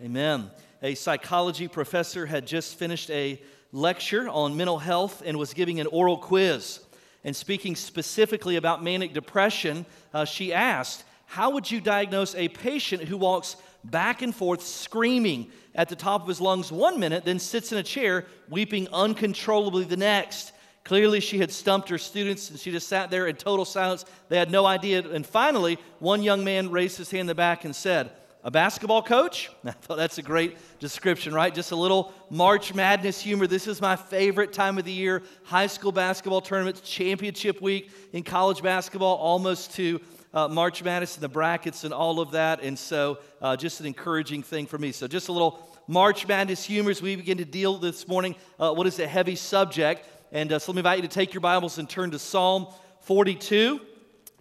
Amen. A psychology professor had just finished a lecture on mental health and was giving an oral quiz. And speaking specifically about manic depression, uh, she asked, How would you diagnose a patient who walks back and forth screaming at the top of his lungs one minute, then sits in a chair weeping uncontrollably the next? Clearly, she had stumped her students and she just sat there in total silence. They had no idea. And finally, one young man raised his hand in the back and said, a basketball coach? I thought that's a great description, right? Just a little March Madness humor. This is my favorite time of the year. High school basketball tournaments, championship week in college basketball, almost to uh, March Madness and the brackets and all of that. And so, uh, just an encouraging thing for me. So, just a little March Madness humor as we begin to deal this morning. Uh, what is a heavy subject? And uh, so, let me invite you to take your Bibles and turn to Psalm 42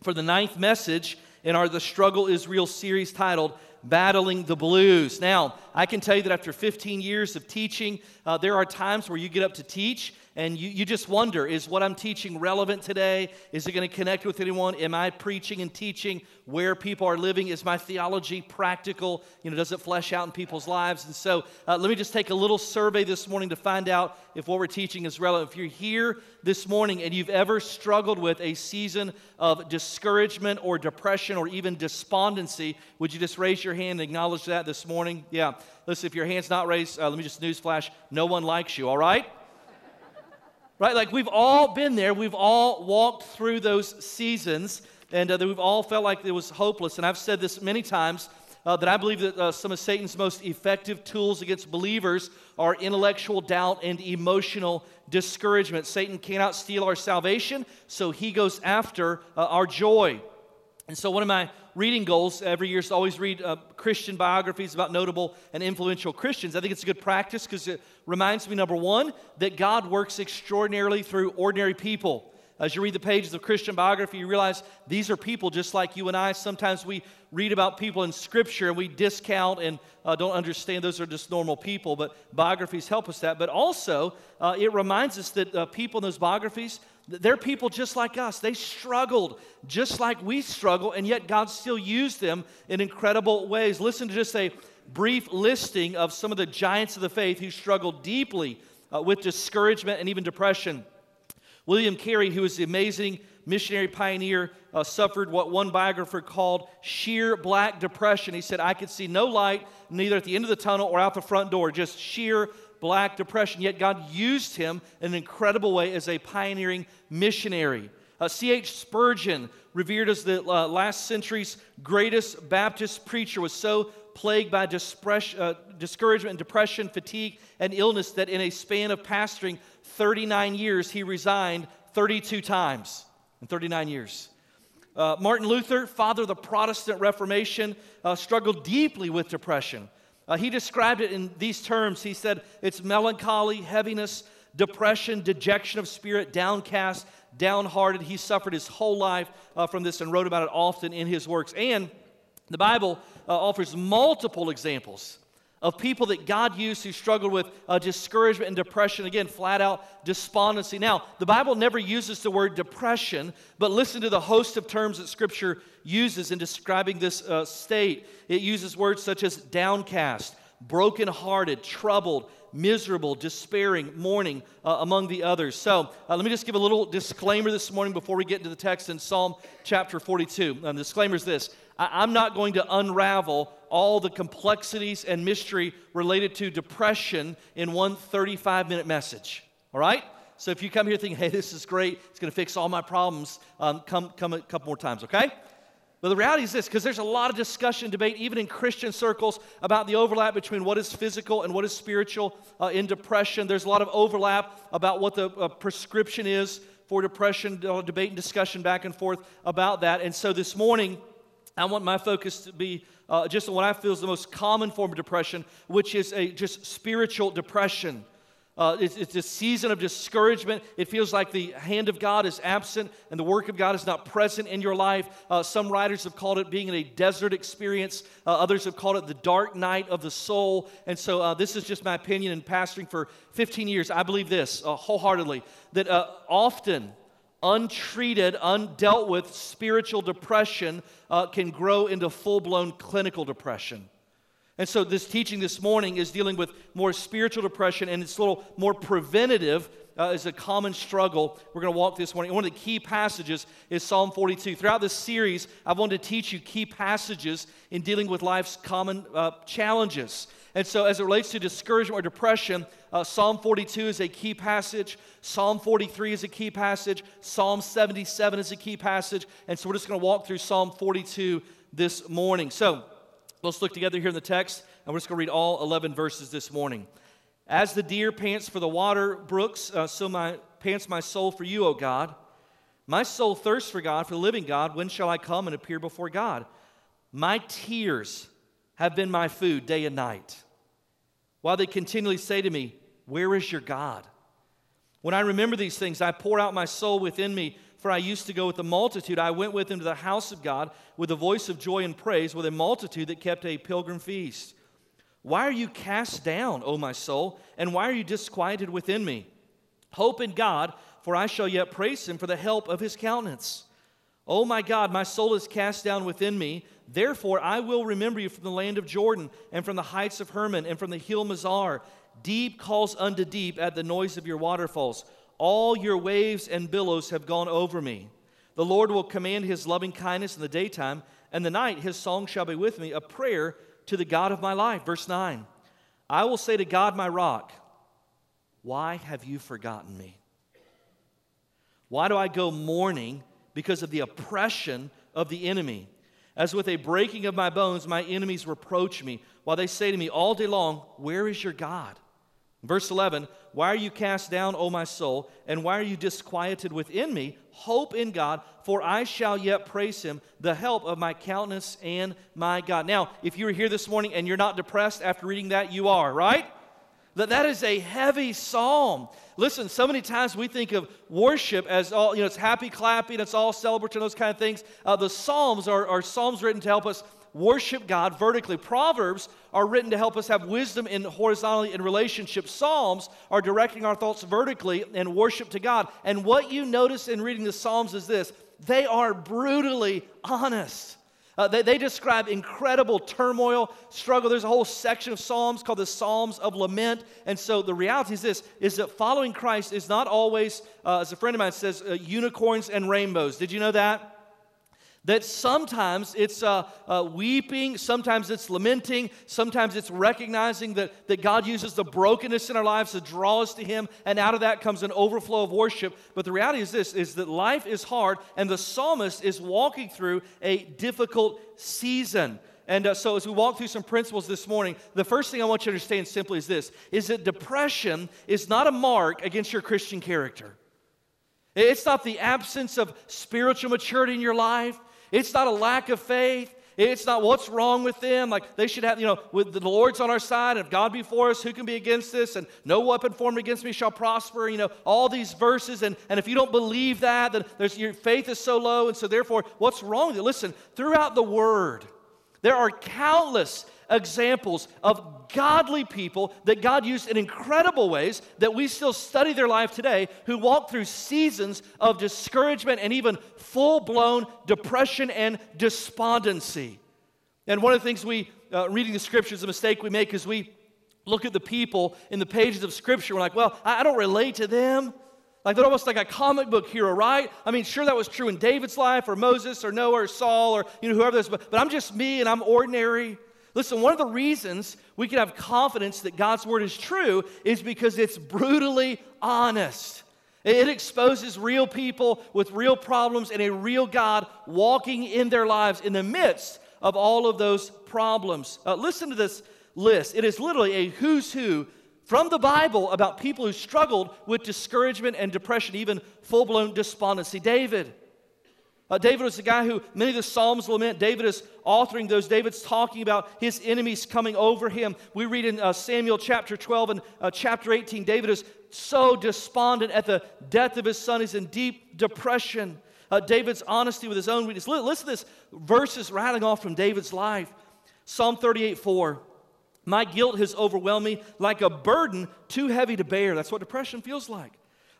for the ninth message in our The Struggle is Real series titled battling the blues. Now, I can tell you that after 15 years of teaching, uh, there are times where you get up to teach and you, you just wonder is what I'm teaching relevant today? Is it going to connect with anyone? Am I preaching and teaching where people are living? Is my theology practical? You know, does it flesh out in people's lives? And so uh, let me just take a little survey this morning to find out if what we're teaching is relevant. If you're here this morning and you've ever struggled with a season of discouragement or depression or even despondency, would you just raise your hand and acknowledge that this morning? Yeah. Listen, if your hand's not raised, uh, let me just newsflash no one likes you, all right? Right? Like we've all been there. We've all walked through those seasons, and uh, we've all felt like it was hopeless. And I've said this many times uh, that I believe that uh, some of Satan's most effective tools against believers are intellectual doubt and emotional discouragement. Satan cannot steal our salvation, so he goes after uh, our joy. And so, one of my reading goals every year is to always read uh, Christian biographies about notable and influential Christians. I think it's a good practice because it reminds me, number one, that God works extraordinarily through ordinary people. As you read the pages of Christian biography, you realize these are people just like you and I. Sometimes we read about people in Scripture and we discount and uh, don't understand those are just normal people, but biographies help us that. But also, uh, it reminds us that uh, people in those biographies, they're people just like us. They struggled just like we struggle, and yet God still used them in incredible ways. Listen to just a brief listing of some of the giants of the faith who struggled deeply uh, with discouragement and even depression. William Carey, who was the amazing missionary pioneer, uh, suffered what one biographer called sheer black depression. He said, I could see no light, neither at the end of the tunnel or out the front door, just sheer black depression, yet God used him in an incredible way as a pioneering missionary. Uh, C.H. Spurgeon, revered as the uh, last century's greatest Baptist preacher, was so plagued by uh, discouragement depression, fatigue, and illness that in a span of pastoring 39 years, he resigned 32 times in 39 years. Uh, Martin Luther, father of the Protestant Reformation, uh, struggled deeply with depression. Uh, he described it in these terms. He said, It's melancholy, heaviness, depression, dejection of spirit, downcast, downhearted. He suffered his whole life uh, from this and wrote about it often in his works. And the Bible uh, offers multiple examples of people that God used who struggled with uh, discouragement and depression. Again, flat out despondency. Now, the Bible never uses the word depression, but listen to the host of terms that Scripture uses in describing this uh, state. It uses words such as downcast, brokenhearted, troubled, miserable, despairing, mourning, uh, among the others. So uh, let me just give a little disclaimer this morning before we get into the text in Psalm chapter 42. And the disclaimer is this I- I'm not going to unravel all the complexities and mystery related to depression in one 35 minute message. All right? So if you come here thinking, hey, this is great, it's going to fix all my problems, um, come, come a couple more times, okay? But the reality is this because there's a lot of discussion, debate, even in Christian circles, about the overlap between what is physical and what is spiritual uh, in depression. There's a lot of overlap about what the uh, prescription is for depression, uh, debate and discussion back and forth about that. And so this morning, I want my focus to be uh, just what I feel is the most common form of depression, which is a just spiritual depression. Uh, it's, it's, a season of discouragement. It feels like the hand of God is absent and the work of God is not present in your life. Uh, some writers have called it being in a desert experience. Uh, others have called it the dark night of the soul. And so, uh, this is just my opinion in pastoring for 15 years. I believe this uh, wholeheartedly that uh, often untreated, undealt with spiritual depression can grow into full blown clinical depression. And so, this teaching this morning is dealing with more spiritual depression, and it's a little more preventative. Uh, is a common struggle. We're going to walk this morning. One of the key passages is Psalm 42. Throughout this series, I've wanted to teach you key passages in dealing with life's common uh, challenges. And so, as it relates to discouragement or depression, uh, Psalm 42 is a key passage. Psalm 43 is a key passage. Psalm 77 is a key passage. And so, we're just going to walk through Psalm 42 this morning. So, Let's look together here in the text, and we're just going to read all 11 verses this morning. As the deer pants for the water brooks, uh, so my, pants my soul for you, O God. My soul thirsts for God, for the living God. When shall I come and appear before God? My tears have been my food day and night, while they continually say to me, Where is your God? When I remember these things, I pour out my soul within me for I used to go with the multitude. I went with them to the house of God with a voice of joy and praise, with a multitude that kept a pilgrim feast. Why are you cast down, O my soul? And why are you disquieted within me? Hope in God, for I shall yet praise him for the help of his countenance. O my God, my soul is cast down within me. Therefore, I will remember you from the land of Jordan, and from the heights of Hermon, and from the hill Mizar. Deep calls unto deep at the noise of your waterfalls. All your waves and billows have gone over me. The Lord will command his loving kindness in the daytime, and the night his song shall be with me, a prayer to the God of my life. Verse 9 I will say to God, my rock, Why have you forgotten me? Why do I go mourning because of the oppression of the enemy? As with a breaking of my bones, my enemies reproach me, while they say to me all day long, Where is your God? Verse 11, why are you cast down, O my soul? And why are you disquieted within me? Hope in God, for I shall yet praise him, the help of my countenance and my God. Now, if you were here this morning and you're not depressed after reading that, you are, right? That, that is a heavy psalm. Listen, so many times we think of worship as all, you know, it's happy clapping, it's all celebratory, those kind of things. Uh, the Psalms are, are Psalms written to help us worship God vertically. Proverbs are written to help us have wisdom in horizontally in relationship. Psalms are directing our thoughts vertically and worship to God. And what you notice in reading the Psalms is this they are brutally honest. Uh, they, they, describe incredible turmoil, struggle. There's a whole section of Psalms called the Psalms of Lament. And so the reality is this, is that following Christ is not always, uh, as a friend of mine says, uh, unicorns and rainbows. Did you know that? That sometimes it's uh, uh, weeping, sometimes it's lamenting, sometimes it's recognizing that, that God uses the brokenness in our lives to draw us to Him, and out of that comes an overflow of worship. But the reality is this: is that life is hard, and the psalmist is walking through a difficult season. And uh, so, as we walk through some principles this morning, the first thing I want you to understand simply is this: is that depression is not a mark against your Christian character. It's not the absence of spiritual maturity in your life. It's not a lack of faith. It's not what's wrong with them. Like they should have, you know, with the Lord's on our side, and if God be for us, who can be against this? And no weapon formed against me shall prosper. You know, all these verses. And, and if you don't believe that, then there's, your faith is so low. And so therefore, what's wrong with you? Listen, throughout the word, there are countless examples of godly people that God used in incredible ways that we still study their life today who walked through seasons of discouragement and even full blown depression and despondency. And one of the things we, uh, reading the scriptures, a mistake we make is we look at the people in the pages of scripture. We're like, well, I, I don't relate to them. Like they're almost like a comic book hero, right? I mean, sure, that was true in David's life or Moses or Noah or Saul or you know whoever this, but, but I'm just me and I'm ordinary. Listen, one of the reasons we can have confidence that God's word is true is because it's brutally honest. It exposes real people with real problems and a real God walking in their lives in the midst of all of those problems. Uh, listen to this list. It is literally a who's who from the Bible about people who struggled with discouragement and depression, even full blown despondency. David. Uh, David was the guy who many of the Psalms lament. David is authoring those. David's talking about his enemies coming over him. We read in uh, Samuel chapter 12 and uh, chapter 18, David is so despondent at the death of his son. He's in deep depression. Uh, David's honesty with his own weakness. Listen to this verses rattling off from David's life. Psalm 38 4. My guilt has overwhelmed me like a burden too heavy to bear. That's what depression feels like.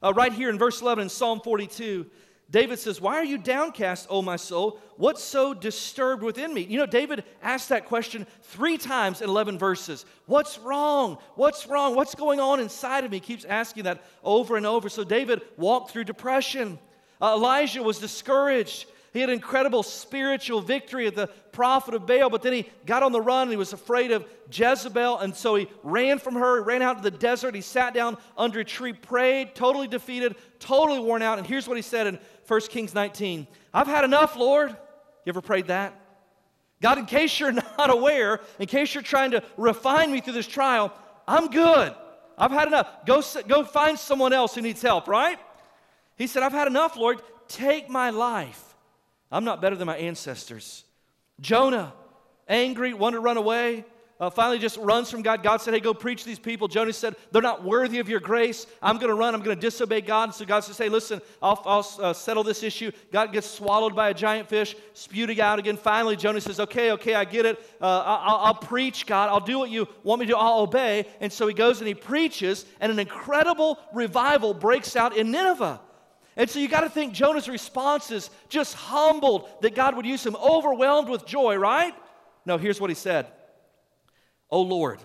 Uh, right here in verse 11 in Psalm 42. David says, Why are you downcast, O my soul? What's so disturbed within me? You know, David asked that question three times in 11 verses. What's wrong? What's wrong? What's going on inside of me? He keeps asking that over and over. So David walked through depression. Uh, Elijah was discouraged. He had incredible spiritual victory at the prophet of Baal, but then he got on the run and he was afraid of Jezebel, and so he ran from her, he ran out to the desert. He sat down under a tree, prayed, totally defeated, totally worn out. And here's what he said in 1 Kings 19 I've had enough, Lord. You ever prayed that? God, in case you're not aware, in case you're trying to refine me through this trial, I'm good. I've had enough. Go, go find someone else who needs help, right? He said, I've had enough, Lord. Take my life. I'm not better than my ancestors. Jonah, angry, wanted to run away, uh, finally just runs from God. God said, Hey, go preach these people. Jonah said, They're not worthy of your grace. I'm going to run. I'm going to disobey God. So God says, Hey, listen, I'll, I'll uh, settle this issue. God gets swallowed by a giant fish, spewed out again. Finally, Jonah says, Okay, okay, I get it. Uh, I'll, I'll preach, God. I'll do what you want me to do. I'll obey. And so he goes and he preaches, and an incredible revival breaks out in Nineveh. And so you got to think Jonah's response is just humbled that God would use him, overwhelmed with joy, right? No, here's what he said Oh Lord,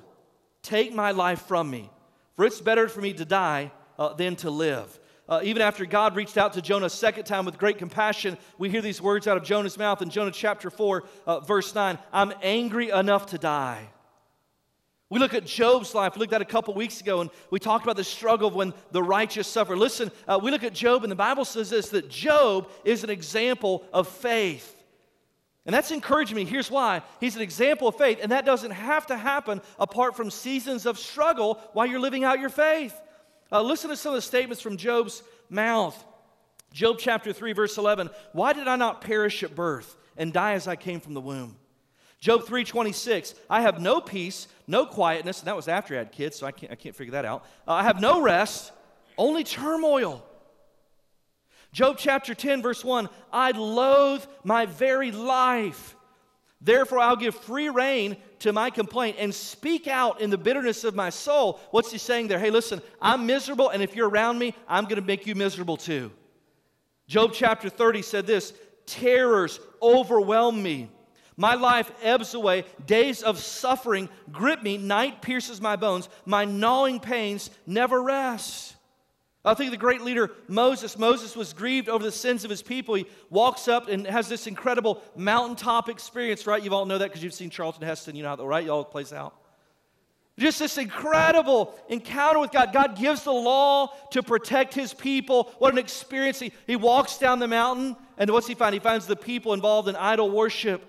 take my life from me, for it's better for me to die uh, than to live. Uh, even after God reached out to Jonah a second time with great compassion, we hear these words out of Jonah's mouth in Jonah chapter 4, uh, verse 9 I'm angry enough to die. We look at Job's life. We looked at a couple weeks ago, and we talked about the struggle of when the righteous suffer. Listen, uh, we look at Job, and the Bible says this that Job is an example of faith. And that's encouraging me. Here's why he's an example of faith, and that doesn't have to happen apart from seasons of struggle while you're living out your faith. Uh, listen to some of the statements from Job's mouth. Job chapter 3, verse 11 Why did I not perish at birth and die as I came from the womb? Job 3:26, I have no peace, no quietness, and that was after I had kids, so I can't, I can't figure that out. Uh, I have no rest, only turmoil. Job chapter 10, verse 1, I loathe my very life. Therefore, I'll give free rein to my complaint and speak out in the bitterness of my soul. What's he saying there? Hey, listen, I'm miserable, and if you're around me, I'm going to make you miserable too. Job chapter 30 said this Terrors overwhelm me. My life ebbs away. Days of suffering grip me. Night pierces my bones. My gnawing pains never rest. I think the great leader Moses. Moses was grieved over the sins of his people. He walks up and has this incredible mountaintop experience, right? You all know that because you've seen Charlton Heston, you know how, right? Y'all plays out. Just this incredible encounter with God. God gives the law to protect his people. What an experience. He, he walks down the mountain, and what's he find? He finds the people involved in idol worship.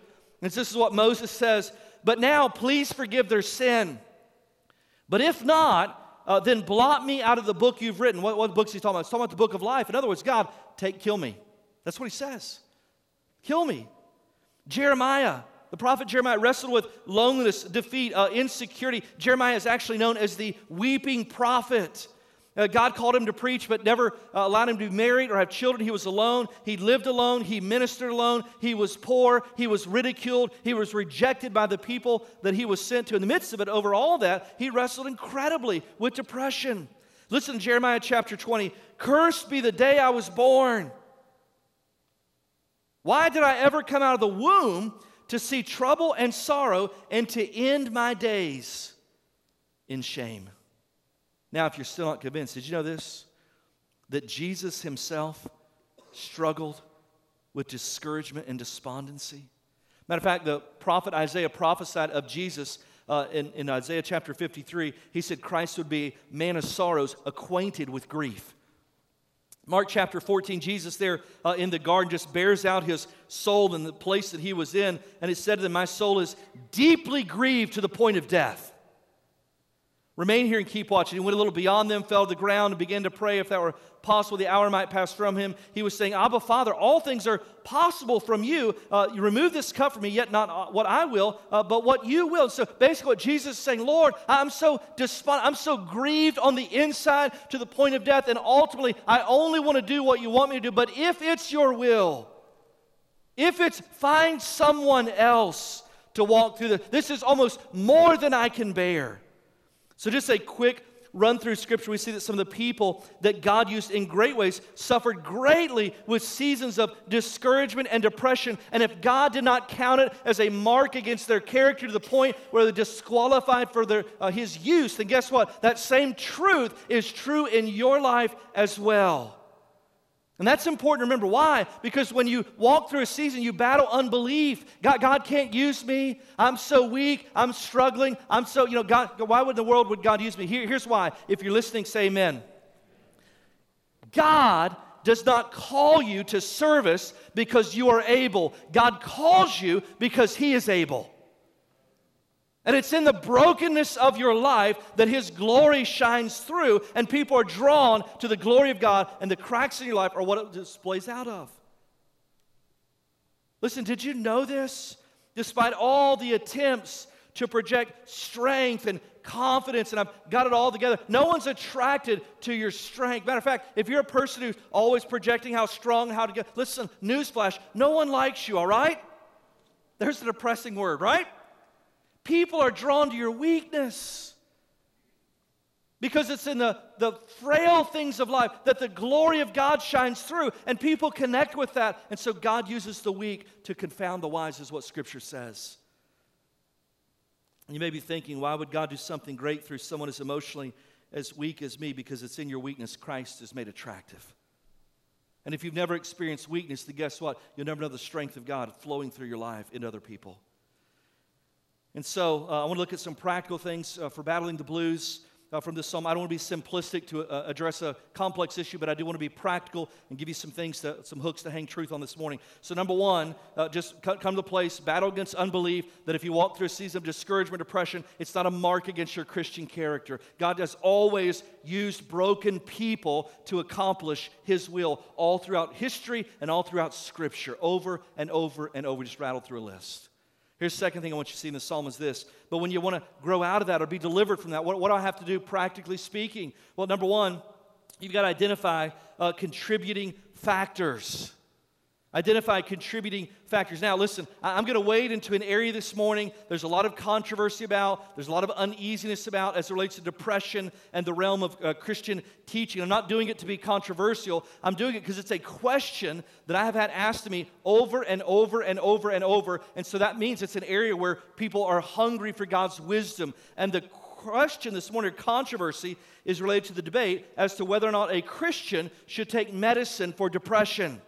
This is what Moses says But now, please forgive their sin. But if not, uh, then blot me out of the book you've written. What, what book's he talking about? He's talking about the book of life. In other words, God, take, kill me. That's what he says. Kill me. Jeremiah, the prophet Jeremiah wrestled with loneliness, defeat, uh, insecurity. Jeremiah is actually known as the weeping prophet. Uh, God called him to preach, but never uh, allowed him to be married or have children. He was alone. He lived alone. He ministered alone. He was poor. He was ridiculed. He was rejected by the people that he was sent to. In the midst of it, over all that, he wrestled incredibly with depression. Listen to Jeremiah chapter 20. Cursed be the day I was born. Why did I ever come out of the womb to see trouble and sorrow and to end my days in shame? Now, if you're still not convinced, did you know this? That Jesus himself struggled with discouragement and despondency. Matter of fact, the prophet Isaiah prophesied of Jesus uh, in, in Isaiah chapter 53. He said Christ would be man of sorrows, acquainted with grief. Mark chapter 14, Jesus there uh, in the garden just bears out his soul in the place that he was in, and it said to them, My soul is deeply grieved to the point of death. Remain here and keep watching. He went a little beyond them, fell to the ground, and began to pray if that were possible, the hour might pass from him. He was saying, Abba, Father, all things are possible from you. Uh, you remove this cup from me, yet not uh, what I will, uh, but what you will. So basically, what Jesus is saying, Lord, I'm so despondent, I'm so grieved on the inside to the point of death, and ultimately, I only want to do what you want me to do. But if it's your will, if it's find someone else to walk through this, this is almost more than I can bear. So, just a quick run through Scripture, we see that some of the people that God used in great ways suffered greatly with seasons of discouragement and depression. And if God did not count it as a mark against their character to the point where they're disqualified for their, uh, His use, then guess what? That same truth is true in your life as well. And that's important to remember. Why? Because when you walk through a season, you battle unbelief. God, God can't use me. I'm so weak. I'm struggling. I'm so, you know, God, why would the world would God use me? Here, here's why. If you're listening, say amen. God does not call you to service because you are able. God calls you because He is able. And it's in the brokenness of your life that His glory shines through, and people are drawn to the glory of God, and the cracks in your life are what it displays out of. Listen, did you know this? Despite all the attempts to project strength and confidence, and I've got it all together, no one's attracted to your strength. Matter of fact, if you're a person who's always projecting how strong, how to get, listen, newsflash, no one likes you, all right? There's a depressing word, right? People are drawn to your weakness because it's in the, the frail things of life that the glory of God shines through, and people connect with that. And so God uses the weak to confound the wise, is what Scripture says. You may be thinking, why would God do something great through someone as emotionally as weak as me? Because it's in your weakness Christ is made attractive. And if you've never experienced weakness, then guess what? You'll never know the strength of God flowing through your life in other people. And so uh, I want to look at some practical things uh, for battling the blues uh, from this psalm. I don't want to be simplistic to uh, address a complex issue, but I do want to be practical and give you some things, to, some hooks to hang truth on this morning. So, number one, uh, just come to the place, battle against unbelief, that if you walk through a season of discouragement, depression, it's not a mark against your Christian character. God has always used broken people to accomplish His will all throughout history and all throughout Scripture, over and over and over. Just rattle through a list. Here's the second thing I want you to see in the psalm is this. But when you want to grow out of that or be delivered from that, what, what do I have to do practically speaking? Well, number one, you've got to identify uh, contributing factors. Identify contributing factors. Now, listen, I'm going to wade into an area this morning there's a lot of controversy about, there's a lot of uneasiness about as it relates to depression and the realm of uh, Christian teaching. I'm not doing it to be controversial, I'm doing it because it's a question that I have had asked me over and over and over and over. And so that means it's an area where people are hungry for God's wisdom. And the question this morning, controversy, is related to the debate as to whether or not a Christian should take medicine for depression.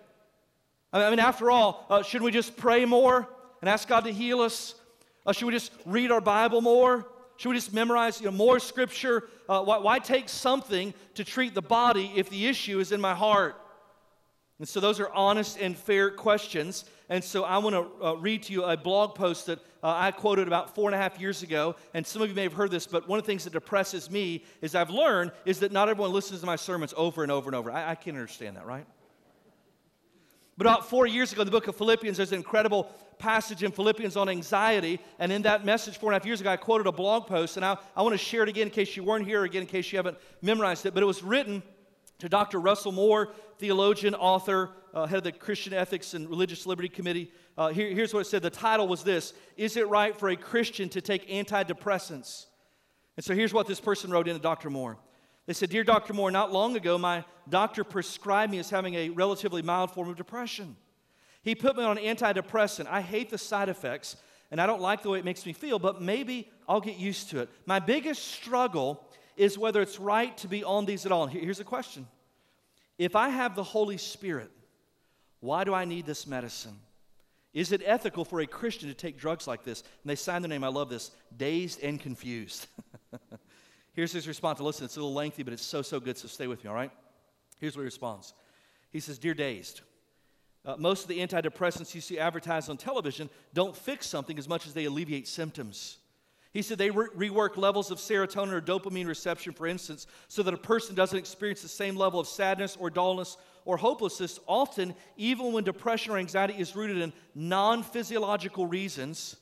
I mean, after all, uh, shouldn't we just pray more and ask God to heal us? Uh, should we just read our Bible more? Should we just memorize you know, more scripture? Uh, why, why take something to treat the body if the issue is in my heart? And so, those are honest and fair questions. And so, I want to uh, read to you a blog post that uh, I quoted about four and a half years ago. And some of you may have heard this, but one of the things that depresses me is I've learned is that not everyone listens to my sermons over and over and over. I, I can't understand that, right? But about four years ago, in the book of Philippians, there's an incredible passage in Philippians on anxiety. And in that message, four and a half years ago, I quoted a blog post. And I, I want to share it again in case you weren't here, again, in case you haven't memorized it. But it was written to Dr. Russell Moore, theologian, author, uh, head of the Christian Ethics and Religious Liberty Committee. Uh, here, here's what it said the title was this Is it right for a Christian to take antidepressants? And so here's what this person wrote in to Dr. Moore. They said, Dear Dr. Moore, not long ago, my doctor prescribed me as having a relatively mild form of depression. He put me on an antidepressant. I hate the side effects, and I don't like the way it makes me feel, but maybe I'll get used to it. My biggest struggle is whether it's right to be on these at all. And Here's a question If I have the Holy Spirit, why do I need this medicine? Is it ethical for a Christian to take drugs like this? And they signed their name, I love this, dazed and confused. Here's his response. Listen, it's a little lengthy, but it's so, so good, so stay with me, all right? Here's what he responds He says, Dear Dazed, uh, most of the antidepressants you see advertised on television don't fix something as much as they alleviate symptoms. He said they re- rework levels of serotonin or dopamine reception, for instance, so that a person doesn't experience the same level of sadness or dullness or hopelessness. Often, even when depression or anxiety is rooted in non physiological reasons,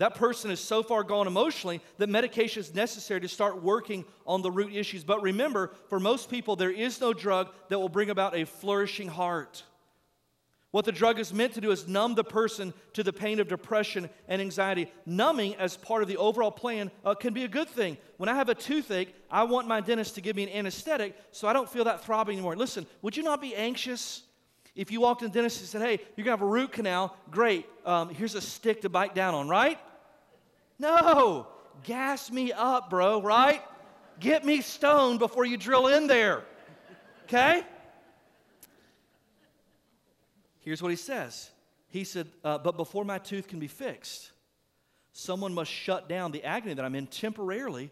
that person is so far gone emotionally that medication is necessary to start working on the root issues. But remember, for most people, there is no drug that will bring about a flourishing heart. What the drug is meant to do is numb the person to the pain of depression and anxiety. Numbing, as part of the overall plan, uh, can be a good thing. When I have a toothache, I want my dentist to give me an anesthetic so I don't feel that throbbing anymore. Listen, would you not be anxious if you walked in the dentist and said, hey, you're going to have a root canal? Great. Um, here's a stick to bite down on, right? No. Gas me up, bro, right? Get me stoned before you drill in there. Okay? Here's what he says He said, uh, But before my tooth can be fixed, someone must shut down the agony that I'm in temporarily.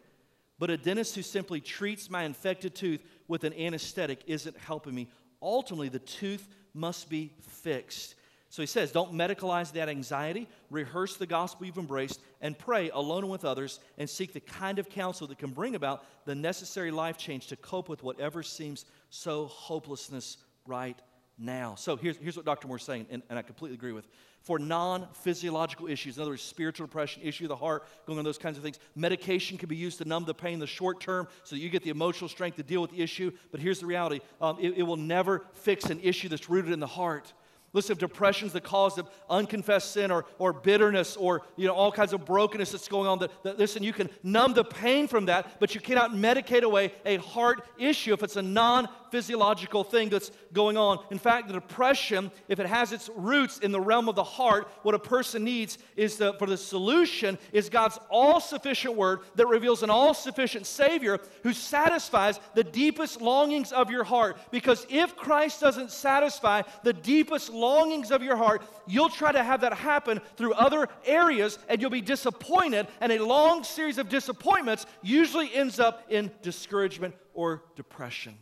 But a dentist who simply treats my infected tooth with an anesthetic isn't helping me. Ultimately, the tooth must be fixed. So he says, don't medicalize that anxiety, rehearse the gospel you've embraced, and pray alone and with others and seek the kind of counsel that can bring about the necessary life change to cope with whatever seems so hopelessness right now. So here's, here's what Dr. Moore's saying, and, and I completely agree with. For non physiological issues, in other words, spiritual depression, issue of the heart, going on those kinds of things, medication can be used to numb the pain in the short term so that you get the emotional strength to deal with the issue. But here's the reality um, it, it will never fix an issue that's rooted in the heart. Listen, if depression's the cause of unconfessed sin or, or bitterness or you know all kinds of brokenness that's going on, that, listen, you can numb the pain from that, but you cannot medicate away a heart issue if it's a non physiological thing that's going on. In fact, the depression, if it has its roots in the realm of the heart, what a person needs is the, for the solution is God's all sufficient word that reveals an all sufficient Savior who satisfies the deepest longings of your heart. Because if Christ doesn't satisfy the deepest longings of your heart, you'll try to have that happen through other areas and you'll be disappointed. And a long series of disappointments usually ends up in discouragement or depression.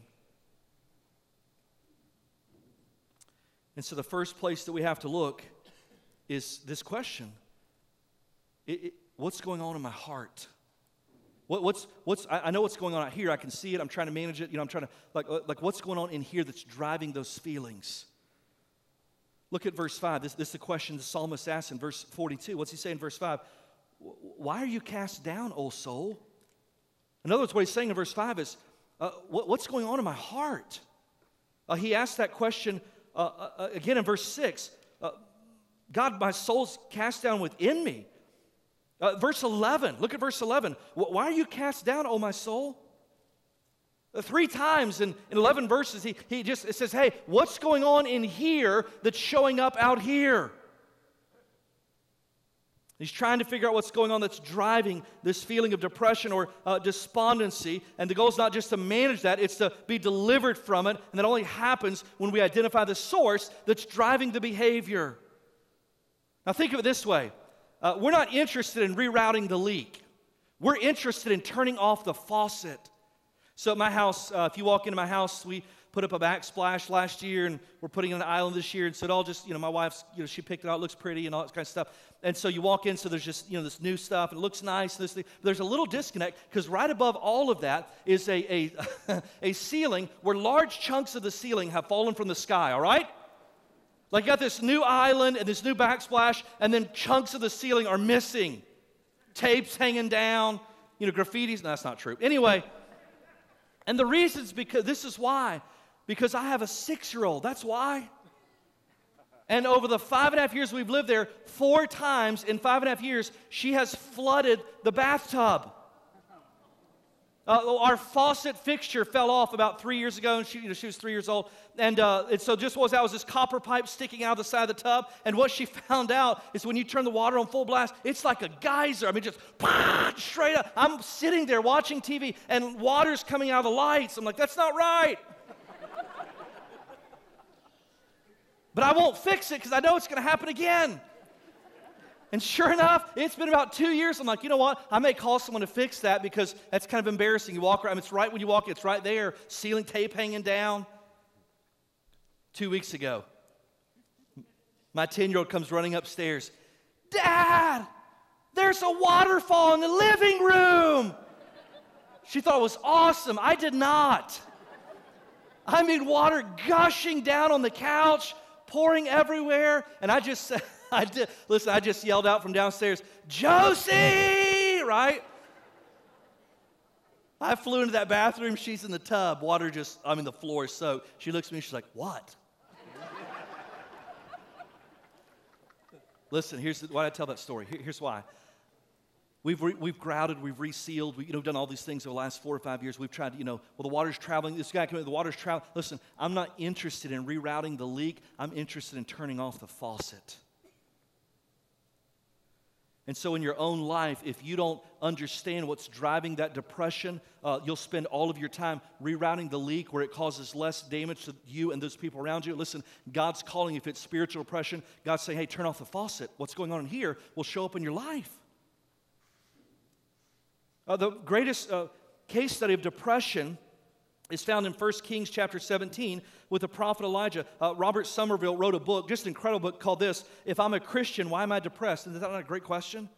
And so, the first place that we have to look is this question it, it, What's going on in my heart? What, what's, what's, I, I, know what's going on out here. I can see it. I'm trying to manage it. You know, I'm trying to, like, uh, like what's going on in here that's driving those feelings? Look at verse 5. This, this is the question the psalmist asks in verse 42. What's he saying in verse 5? Why are you cast down, O soul? In other words, what he's saying in verse 5 is, uh, what, what's going on in my heart? Uh, he asked that question uh, uh, uh, again in verse 6 uh, God, my soul's cast down within me. Uh, verse 11, look at verse 11. Why are you cast down, O my soul? Three times in, in 11 verses, he, he just says, Hey, what's going on in here that's showing up out here? He's trying to figure out what's going on that's driving this feeling of depression or uh, despondency. And the goal is not just to manage that, it's to be delivered from it. And that only happens when we identify the source that's driving the behavior. Now, think of it this way uh, we're not interested in rerouting the leak, we're interested in turning off the faucet. So, at my house, uh, if you walk into my house, we put up a backsplash last year and we're putting in an island this year. And so it all just, you know, my wife's, you know, she picked it out, it looks pretty and all that kind of stuff. And so you walk in, so there's just, you know, this new stuff and it looks nice. This thing. There's a little disconnect because right above all of that is a, a, a ceiling where large chunks of the ceiling have fallen from the sky, all right? Like you got this new island and this new backsplash, and then chunks of the ceiling are missing. Tapes hanging down, you know, graffitis. No, that's not true. Anyway, and the reason's because this is why because I have a six year old. That's why. And over the five and a half years we've lived there, four times in five and a half years, she has flooded the bathtub. Uh, our faucet fixture fell off about three years ago, and she, you know, she was three years old. And, uh, and so just what was that was this copper pipe sticking out of the side of the tub. And what she found out is when you turn the water on full blast, it's like a geyser. I mean, just straight up. I'm sitting there watching TV, and water's coming out of the lights. I'm like, that's not right. But I won't fix it because I know it's going to happen again. And sure enough, it's been about two years. I'm like, you know what? I may call someone to fix that because that's kind of embarrassing. You walk around, it's right when you walk, it's right there, ceiling tape hanging down. Two weeks ago, my 10 year old comes running upstairs. Dad, there's a waterfall in the living room. She thought it was awesome. I did not. I mean, water gushing down on the couch pouring everywhere. And I just said, I did, listen, I just yelled out from downstairs, Josie, right? I flew into that bathroom. She's in the tub. Water just, I mean, the floor is soaked. She looks at me, she's like, What? Listen, here's why I tell that story. Here, here's why. We've, re, we've grouted, we've resealed, we've you know, done all these things over the last four or five years. We've tried to, you know, well, the water's traveling. This guy, came the water's traveling. Listen, I'm not interested in rerouting the leak. I'm interested in turning off the faucet. And so, in your own life, if you don't understand what's driving that depression, uh, you'll spend all of your time rerouting the leak where it causes less damage to you and those people around you. Listen, God's calling. If it's spiritual depression, God's saying, hey, turn off the faucet. What's going on in here will show up in your life. Uh, the greatest uh, case study of depression is found in 1 Kings chapter 17 with the prophet Elijah. Uh, Robert Somerville wrote a book, just an incredible book called this If I'm a Christian, Why Am I Depressed? Isn't that not a great question?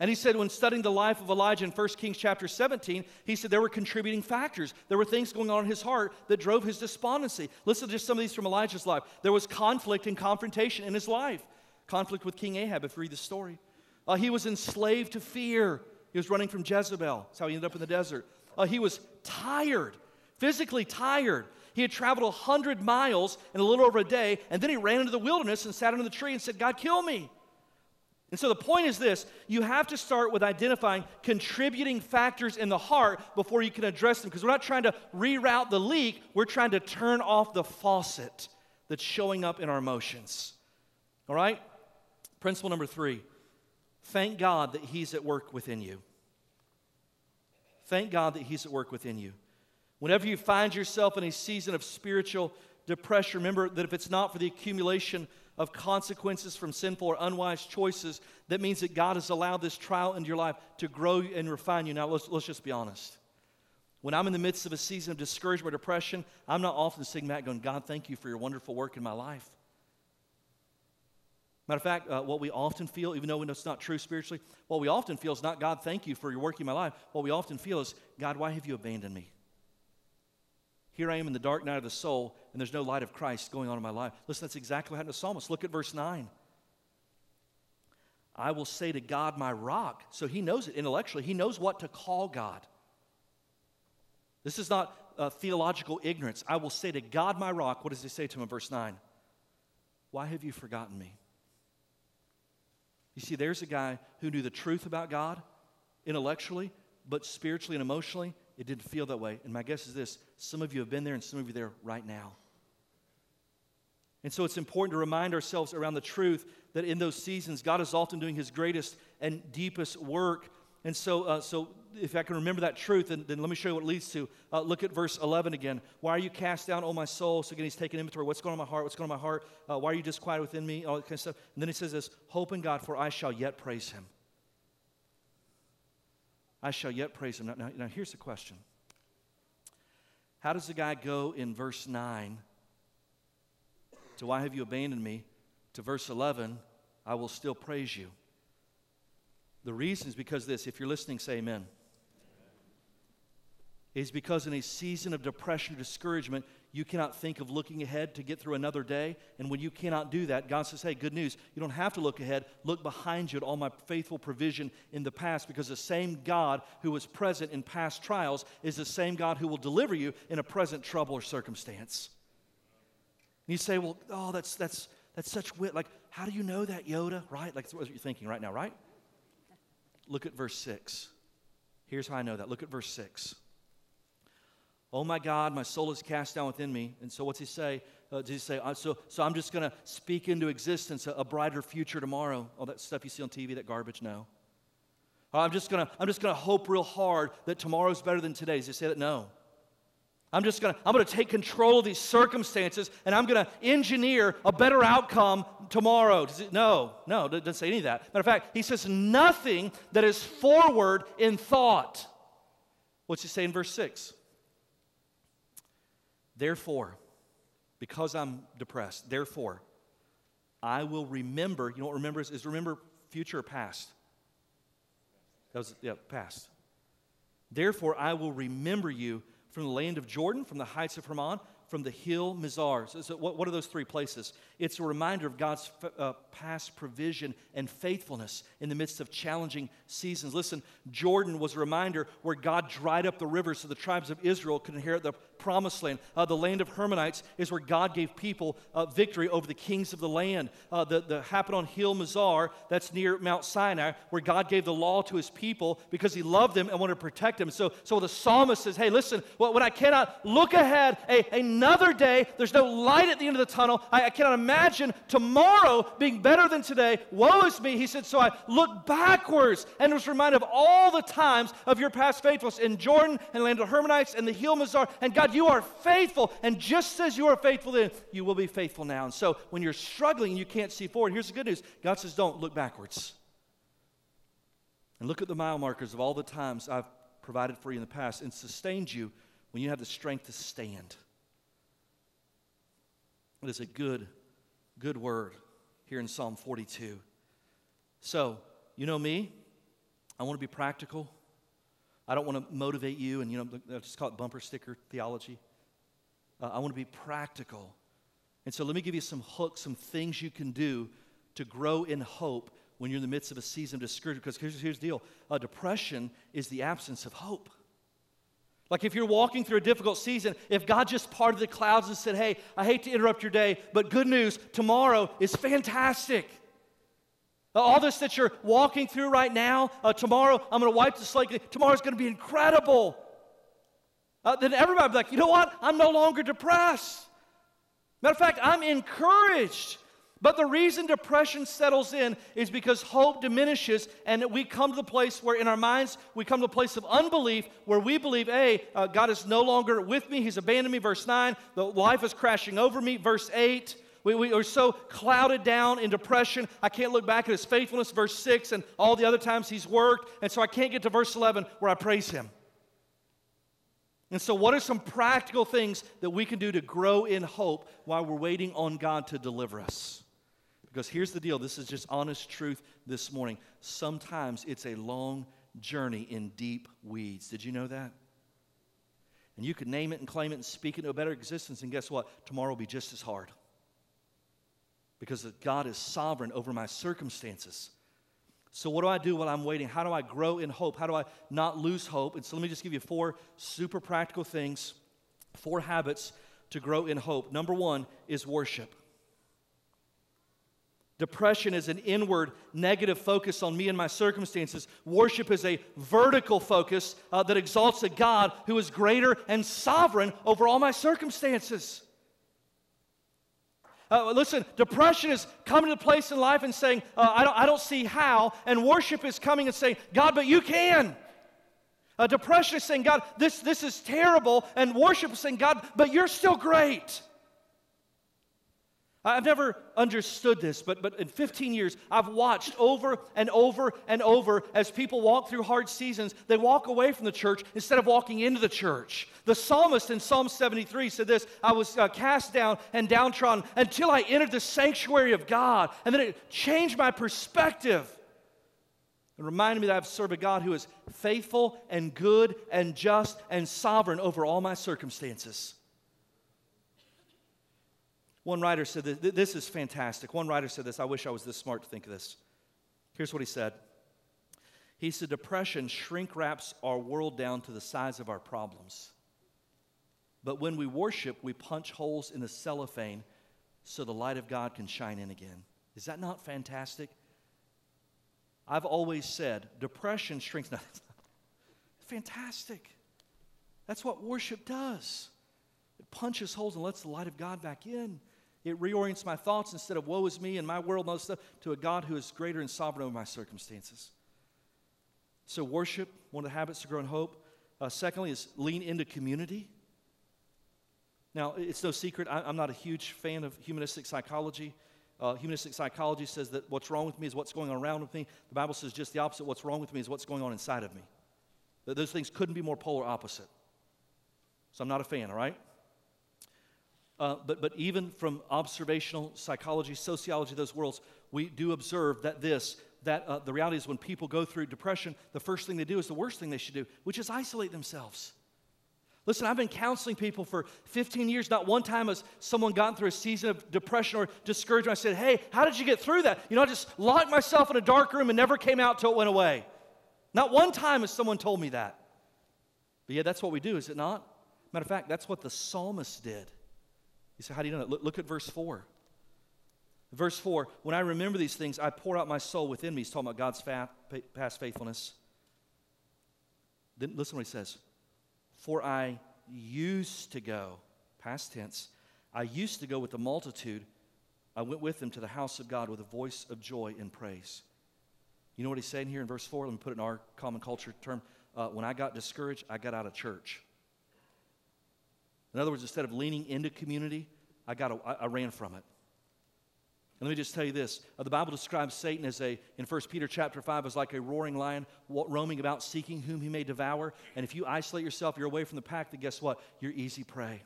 And he said, when studying the life of Elijah in 1 Kings chapter 17, he said there were contributing factors. There were things going on in his heart that drove his despondency. Listen to just some of these from Elijah's life. There was conflict and confrontation in his life. Conflict with King Ahab, if you read the story. Uh, he was enslaved to fear. He was running from Jezebel. That's how he ended up in the desert. Uh, he was tired, physically tired. He had traveled 100 miles in a little over a day, and then he ran into the wilderness and sat under the tree and said, God, kill me. And so the point is this you have to start with identifying contributing factors in the heart before you can address them. Because we're not trying to reroute the leak, we're trying to turn off the faucet that's showing up in our emotions. All right? Principle number three Thank God that He's at work within you. Thank God that He's at work within you. Whenever you find yourself in a season of spiritual depression, remember that if it's not for the accumulation of consequences from sinful or unwise choices, that means that God has allowed this trial into your life to grow and refine you. Now, let's, let's just be honest. When I'm in the midst of a season of discouragement or depression, I'm not often sitting back going, God, thank you for your wonderful work in my life. Matter of fact, uh, what we often feel, even though it's not true spiritually, what we often feel is not, God, thank you for your work in my life. What we often feel is, God, why have you abandoned me? Here I am in the dark night of the soul, and there's no light of Christ going on in my life. Listen, that's exactly what happened to Psalmist. Look at verse 9. I will say to God, my rock. So he knows it intellectually. He knows what to call God. This is not uh, theological ignorance. I will say to God, my rock. What does he say to him in verse 9? Why have you forgotten me? You see, there's a guy who knew the truth about God intellectually, but spiritually and emotionally, it didn't feel that way. And my guess is this some of you have been there, and some of you there right now. And so it's important to remind ourselves around the truth that in those seasons, God is often doing his greatest and deepest work. And so, uh, so if I can remember that truth, then, then let me show you what leads to. Uh, look at verse 11 again. Why are you cast down, O my soul? So again, he's taking inventory. What's going on in my heart? What's going on in my heart? Uh, why are you disquieted within me? All that kind of stuff. And then he says this Hope in God, for I shall yet praise him. I shall yet praise him. Now, now, now here's the question How does the guy go in verse 9 to why have you abandoned me to verse 11, I will still praise you? The reason is because this. If you're listening, say amen is because in a season of depression or discouragement, you cannot think of looking ahead to get through another day. And when you cannot do that, God says, Hey, good news. You don't have to look ahead. Look behind you at all my faithful provision in the past because the same God who was present in past trials is the same God who will deliver you in a present trouble or circumstance. And you say, Well, oh, that's, that's, that's such wit. Like, how do you know that, Yoda? Right? Like, that's what you're thinking right now, right? Look at verse 6. Here's how I know that. Look at verse 6. Oh my God, my soul is cast down within me. And so what's he say? Uh, does he say, uh, so, so I'm just going to speak into existence a, a, brighter future tomorrow? All that stuff you see on TV, that garbage? No. Uh, I'm just going to I'm just going to hope real hard that tomorrow's better than today. Does he say that? No. I'm just to I'm to take control of these circumstances and I'm to engineer a better outcome tomorrow. It, no, no, doesn't say any of that. Matter of fact, he says nothing that is forward in thought. What's he say in verse 6? Therefore, because I'm depressed, therefore, I will remember. You know what remember is? Is remember future or past? That was, yeah, past. Therefore, I will remember you from the land of Jordan, from the heights of Hermon, from the hill Mizar. So, so what, what, are those three places? It's a reminder of God's uh, past provision and faithfulness in the midst of challenging seasons. Listen, Jordan was a reminder where God dried up the rivers so the tribes of Israel could inherit the promised land. Uh, the land of Hermonites is where God gave people uh, victory over the kings of the land. Uh, the, the happened on Hill Mizar, that's near Mount Sinai, where God gave the law to his people because he loved them and wanted to protect them. So, so the psalmist says, hey, listen, when I cannot look ahead a, another day, there's no light at the end of the tunnel, I, I cannot imagine tomorrow being better than today. Woe is me. He said, so I look backwards and was reminded of all the times of your past faithfulness in Jordan and land of Hermonites and the Hill Mizar. And God, you are faithful. And just as you are faithful then, you will be faithful now. And so when you're struggling and you can't see forward, here's the good news God says, don't look backwards. And look at the mile markers of all the times I've provided for you in the past and sustained you when you have the strength to stand. It is a good, good word here in Psalm 42. So, you know me, I want to be practical. I don't want to motivate you and, you know, I just call it bumper sticker theology. Uh, I want to be practical. And so let me give you some hooks, some things you can do to grow in hope when you're in the midst of a season of discouragement. Because here's, here's the deal uh, depression is the absence of hope. Like if you're walking through a difficult season, if God just parted the clouds and said, Hey, I hate to interrupt your day, but good news, tomorrow is fantastic. Uh, all this that you're walking through right now, uh, tomorrow I'm going to wipe the slate. Tomorrow's going to be incredible. Uh, then everybody be like, you know what? I'm no longer depressed. Matter of fact, I'm encouraged. But the reason depression settles in is because hope diminishes, and we come to the place where, in our minds, we come to a place of unbelief where we believe, hey, uh, God is no longer with me. He's abandoned me. Verse 9. The life is crashing over me. Verse 8. We, we are so clouded down in depression. I can't look back at his faithfulness, verse 6, and all the other times he's worked. And so I can't get to verse 11 where I praise him. And so, what are some practical things that we can do to grow in hope while we're waiting on God to deliver us? Because here's the deal this is just honest truth this morning. Sometimes it's a long journey in deep weeds. Did you know that? And you could name it and claim it and speak it to a better existence, and guess what? Tomorrow will be just as hard because God is sovereign over my circumstances. So, what do I do while I'm waiting? How do I grow in hope? How do I not lose hope? And so, let me just give you four super practical things, four habits to grow in hope. Number one is worship. Depression is an inward negative focus on me and my circumstances. Worship is a vertical focus uh, that exalts a God who is greater and sovereign over all my circumstances. Uh, listen, depression is coming to a place in life and saying, uh, I, don't, I don't see how. And worship is coming and saying, God, but you can. Uh, depression is saying, God, this, this is terrible. And worship is saying, God, but you're still great. I've never understood this, but, but in 15 years, I've watched over and over and over as people walk through hard seasons, they walk away from the church instead of walking into the church. The psalmist in Psalm 73 said this I was uh, cast down and downtrodden until I entered the sanctuary of God. And then it changed my perspective. It reminded me that I've served a God who is faithful and good and just and sovereign over all my circumstances. One writer said that this is fantastic. One writer said this. I wish I was this smart to think of this. Here's what he said He said, Depression shrink wraps our world down to the size of our problems. But when we worship, we punch holes in the cellophane so the light of God can shine in again. Is that not fantastic? I've always said depression shrinks. No, fantastic. That's what worship does. It punches holes and lets the light of God back in. It reorients my thoughts instead of woe is me and my world and all this stuff to a God who is greater and sovereign over my circumstances. So, worship, one of the habits to grow in hope. Uh, secondly, is lean into community. Now, it's no secret, I, am not a huge fan of humanistic psychology. Uh, humanistic psychology says that what's wrong with me is what's going on around with me. The Bible says just the opposite. What's wrong with me is what's going on inside of me. That those things couldn't be more polar opposite. So I'm not a fan, all right? Uh, but, but even from observational psychology, sociology, those worlds, we do observe that this, that uh, the reality is when people go through depression, the first thing they do is the worst thing they should do, which is isolate themselves. Listen, I've been counseling people for 15 years. Not one time has someone gotten through a season of depression or discouragement. I said, Hey, how did you get through that? You know, I just locked myself in a dark room and never came out till it went away. Not one time has someone told me that. But yeah, that's what we do, is it not? Matter of fact, that's what the psalmist did. You say, How do you know that? Look, look at verse 4. Verse 4 When I remember these things, I pour out my soul within me. He's talking about God's fa- past faithfulness. Then listen what he says. For I used to go, past tense, I used to go with the multitude. I went with them to the house of God with a voice of joy and praise. You know what he's saying here in verse 4? Let me put it in our common culture term. Uh, when I got discouraged, I got out of church. In other words, instead of leaning into community, I, got a, I, I ran from it. And let me just tell you this. Uh, the Bible describes Satan as a, in 1 Peter chapter 5, as like a roaring lion roaming about seeking whom he may devour. And if you isolate yourself, you're away from the pack, then guess what? You're easy prey.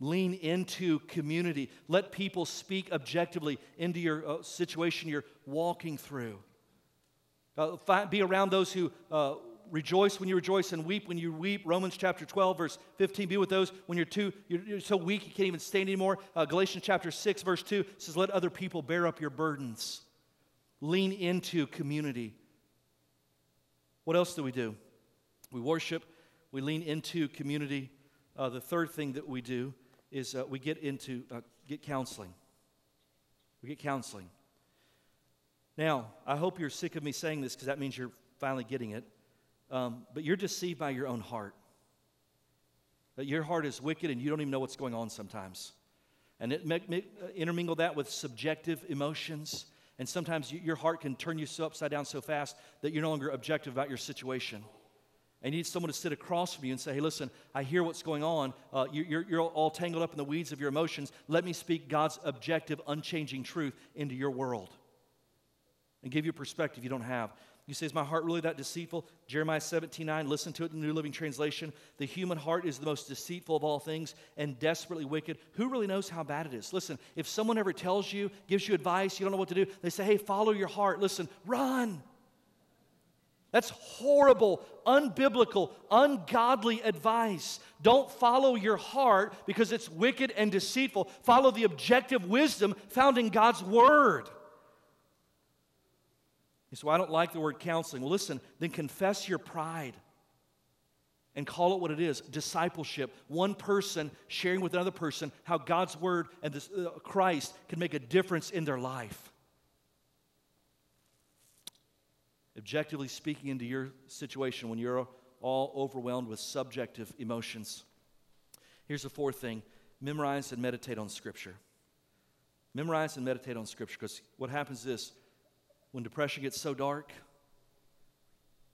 Lean into community. Let people speak objectively into your uh, situation you're walking through. Uh, find, be around those who uh, rejoice when you rejoice and weep when you weep. Romans chapter 12, verse 15. Be with those when you're too you're, you're so weak you can't even stand anymore. Uh, Galatians chapter 6, verse 2 says, Let other people bear up your burdens. Lean into community. What else do we do? We worship, we lean into community. Uh, the third thing that we do is uh, we get into uh, get counseling. We get counseling. Now, I hope you're sick of me saying this because that means you're finally getting it. Um, but you're deceived by your own heart. That your heart is wicked and you don't even know what's going on sometimes. And it, make, make, uh, intermingle that with subjective emotions. And sometimes you, your heart can turn you so upside down so fast that you're no longer objective about your situation. And you need someone to sit across from you and say, hey, listen, I hear what's going on. Uh, you, you're, you're all tangled up in the weeds of your emotions. Let me speak God's objective, unchanging truth into your world and give you a perspective you don't have. You say, Is my heart really that deceitful? Jeremiah 17 9, listen to it in the New Living Translation. The human heart is the most deceitful of all things and desperately wicked. Who really knows how bad it is? Listen, if someone ever tells you, gives you advice, you don't know what to do, they say, Hey, follow your heart. Listen, run. That's horrible, unbiblical, ungodly advice. Don't follow your heart because it's wicked and deceitful. Follow the objective wisdom found in God's Word. So I don't like the word counseling. Well, listen, then confess your pride and call it what it is discipleship. One person sharing with another person how God's word and this, uh, Christ can make a difference in their life. Objectively speaking into your situation when you're all overwhelmed with subjective emotions. Here's the fourth thing memorize and meditate on Scripture. Memorize and meditate on Scripture because what happens is when depression gets so dark,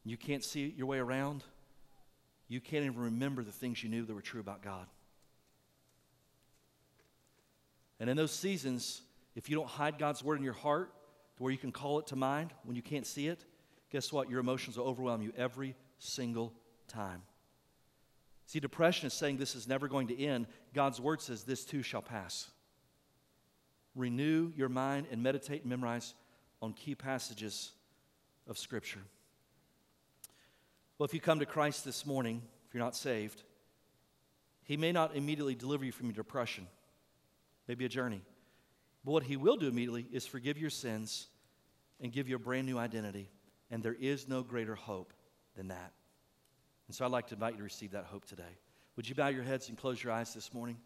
you can't see your way around, you can't even remember the things you knew that were true about God. And in those seasons, if you don't hide God's word in your heart to where you can call it to mind when you can't see it, guess what? Your emotions will overwhelm you every single time. See, depression is saying this is never going to end. God's word says this too shall pass. Renew your mind and meditate and memorize on key passages of Scripture. Well, if you come to Christ this morning, if you're not saved, He may not immediately deliver you from your depression, maybe a journey. But what He will do immediately is forgive your sins and give you a brand new identity. And there is no greater hope than that. And so I'd like to invite you to receive that hope today. Would you bow your heads and close your eyes this morning?